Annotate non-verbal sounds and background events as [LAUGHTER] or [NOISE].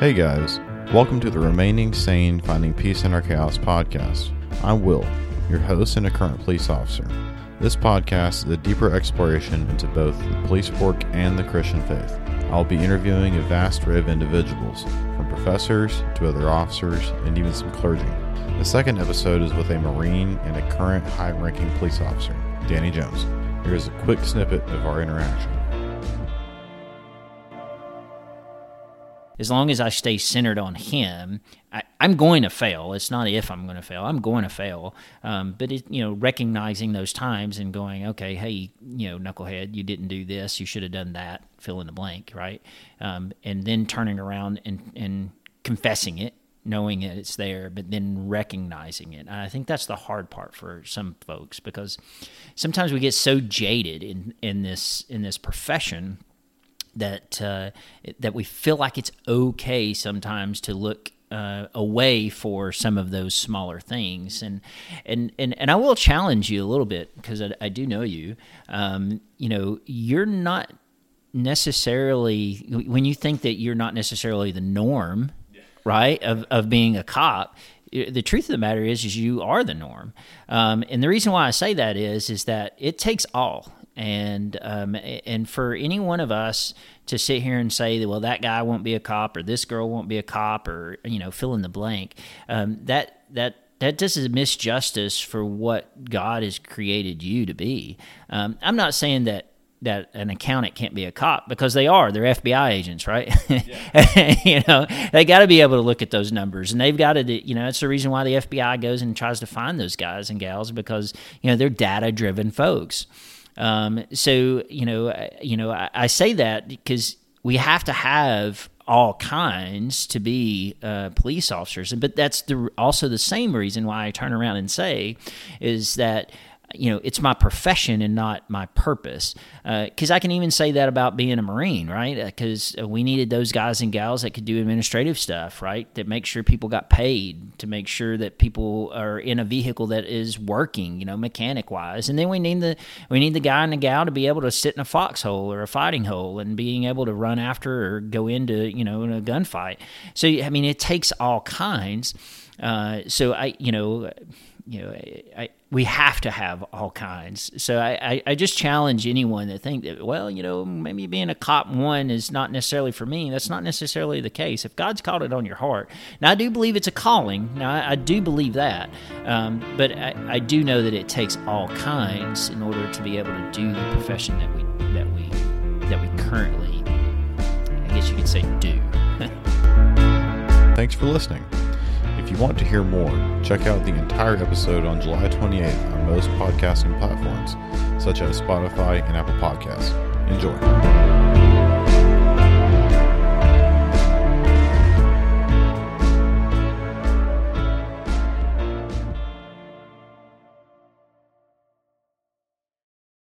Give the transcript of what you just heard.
Hey guys, welcome to the Remaining Sane Finding Peace in Our Chaos podcast. I'm Will, your host and a current police officer. This podcast is a deeper exploration into both the police work and the Christian faith. I'll be interviewing a vast array of individuals, from professors to other officers and even some clergy. The second episode is with a Marine and a current high ranking police officer, Danny Jones. Here's a quick snippet of our interaction. As long as I stay centered on him, I, am going to fail. It's not if I'm going to fail. I'm going to fail. Um, but it, you know, recognizing those times and going, okay, hey, you know, knucklehead, you didn't do this. You should have done that. Fill in the blank, right? Um, and then turning around and and confessing it, knowing that it's there, but then recognizing it. And I think that's the hard part for some folks because sometimes we get so jaded in in this in this profession that uh, that we feel like it's okay sometimes to look uh, away for some of those smaller things, and and and, and I will challenge you a little bit because I, I, do know you. Um, you know, you're not necessarily when you think that you're not necessarily the norm, right? Of of being a cop, the truth of the matter is, is you are the norm. Um, and the reason why I say that is, is that it takes all and um, and for any one of us to sit here and say that well that guy won't be a cop or this girl won't be a cop or you know fill in the blank um, that that that does is a misjustice for what God has created you to be. Um, I'm not saying that that an accountant can't be a cop because they are. They're FBI agents, right? Yeah. [LAUGHS] you know, they got to be able to look at those numbers, and they've got to. You know, it's the reason why the FBI goes and tries to find those guys and gals because you know they're data-driven folks. Um, so you know, you know, I, I say that because we have to have all kinds to be uh, police officers, but that's the, also the same reason why I turn around and say is that you know it's my profession and not my purpose. Because uh, i can even say that about being a marine right? Because uh, we needed those guys and gals that could do administrative stuff right? That make sure people got paid to make sure that people are in a vehicle that is working you know mechanic wise and then we need the we need the guy and the gal to be able to sit in a foxhole or a fighting hole and being able to run after or go into you know in a gunfight. So i mean it takes all kinds. Uh, so i you know you know, I, we have to have all kinds. So I, I, just challenge anyone that think that, well, you know, maybe being a cop one is not necessarily for me. That's not necessarily the case. If God's called it on your heart, now I do believe it's a calling. Now I, I do believe that, um, but I, I do know that it takes all kinds in order to be able to do the profession that we that we that we currently, I guess you could say, do. [LAUGHS] Thanks for listening. You want to hear more, check out the entire episode on July 28th on most podcasting platforms, such as Spotify and Apple Podcasts. Enjoy.